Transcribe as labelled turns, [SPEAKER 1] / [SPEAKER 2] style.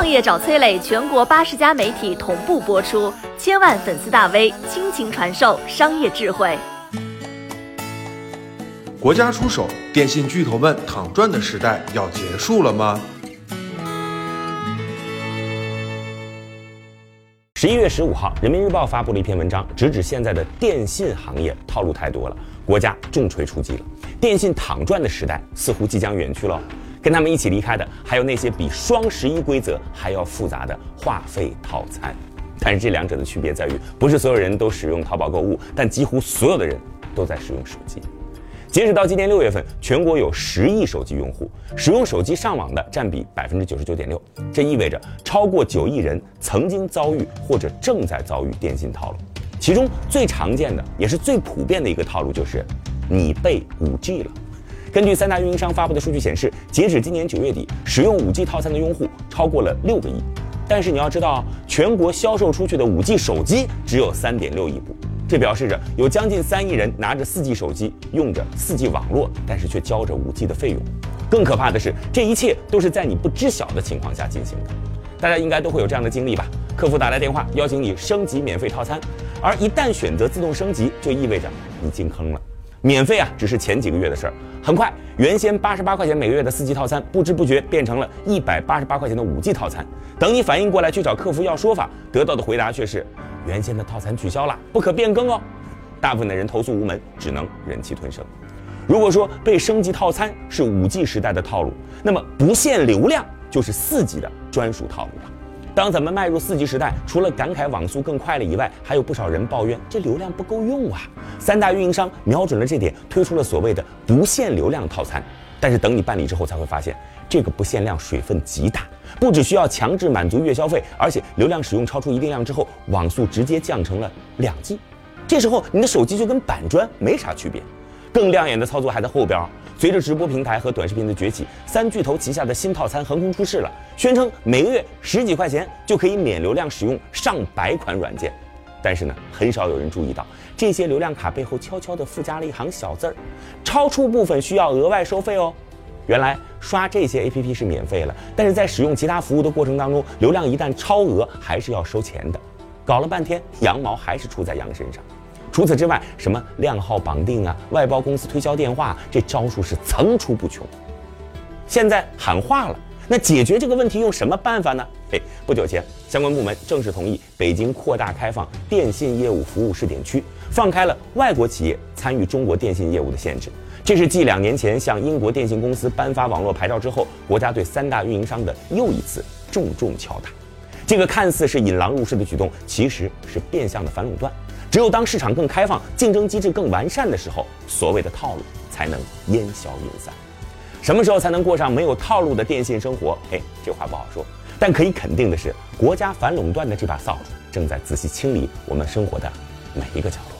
[SPEAKER 1] 创业找崔磊，全国八十家媒体同步播出，千万粉丝大 V 倾情传授商业智慧。
[SPEAKER 2] 国家出手，电信巨头们躺赚的时代要结束了吗？
[SPEAKER 3] 十一月十五号，人民日报发布了一篇文章，直指现在的电信行业套路太多了，国家重锤出击了，电信躺赚的时代似乎即将远去了。跟他们一起离开的，还有那些比双十一规则还要复杂的话费套餐。但是这两者的区别在于，不是所有人都使用淘宝购物，但几乎所有的人都在使用手机。截止到今年六月份，全国有十亿手机用户，使用手机上网的占比百分之九十九点六。这意味着超过九亿人曾经遭遇或者正在遭遇电信套路。其中最常见的也是最普遍的一个套路就是，你被五 G 了。根据三大运营商发布的数据显示，截止今年九月底，使用五 G 套餐的用户超过了六个亿。但是你要知道，全国销售出去的五 G 手机只有三点六亿部。这表示着有将近三亿人拿着 4G 手机，用着 4G 网络，但是却交着 5G 的费用。更可怕的是，这一切都是在你不知晓的情况下进行的。大家应该都会有这样的经历吧？客服打来电话邀请你升级免费套餐，而一旦选择自动升级，就意味着你进坑了。免费啊，只是前几个月的事儿，很快，原先八十八块钱每个月的 4G 套餐，不知不觉变成了一百八十八块钱的 5G 套餐。等你反应过来去找客服要说法，得到的回答却是。原先的套餐取消了，不可变更哦。大部分的人投诉无门，只能忍气吞声。如果说被升级套餐是五 G 时代的套路，那么不限流量就是四 G 的专属套路了。当咱们迈入四 G 时代，除了感慨网速更快了以外，还有不少人抱怨这流量不够用啊。三大运营商瞄准了这点，推出了所谓的不限流量套餐。但是等你办理之后，才会发现这个不限量水分极大。不只需要强制满足月消费，而且流量使用超出一定量之后，网速直接降成了两 G，这时候你的手机就跟板砖没啥区别。更亮眼的操作还在后边。随着直播平台和短视频的崛起，三巨头旗下的新套餐横空出世了，宣称每个月十几块钱就可以免流量使用上百款软件。但是呢，很少有人注意到这些流量卡背后悄悄地附加了一行小字儿：超出部分需要额外收费哦。原来刷这些 A P P 是免费了，但是在使用其他服务的过程当中，流量一旦超额，还是要收钱的。搞了半天，羊毛还是出在羊身上。除此之外，什么量号绑定啊，外包公司推销电话，这招数是层出不穷。现在喊话了，那解决这个问题用什么办法呢？嘿，不久前，相关部门正式同意北京扩大开放电信业务服务试点区，放开了外国企业参与中国电信业务的限制。这是继两年前向英国电信公司颁发网络牌照之后，国家对三大运营商的又一次重重敲打。这个看似是引狼入室的举动，其实是变相的反垄断。只有当市场更开放、竞争机制更完善的时候，所谓的套路才能烟消云散。什么时候才能过上没有套路的电信生活？哎，这话不好说。但可以肯定的是，国家反垄断的这把扫帚正在仔细清理我们生活的每一个角落。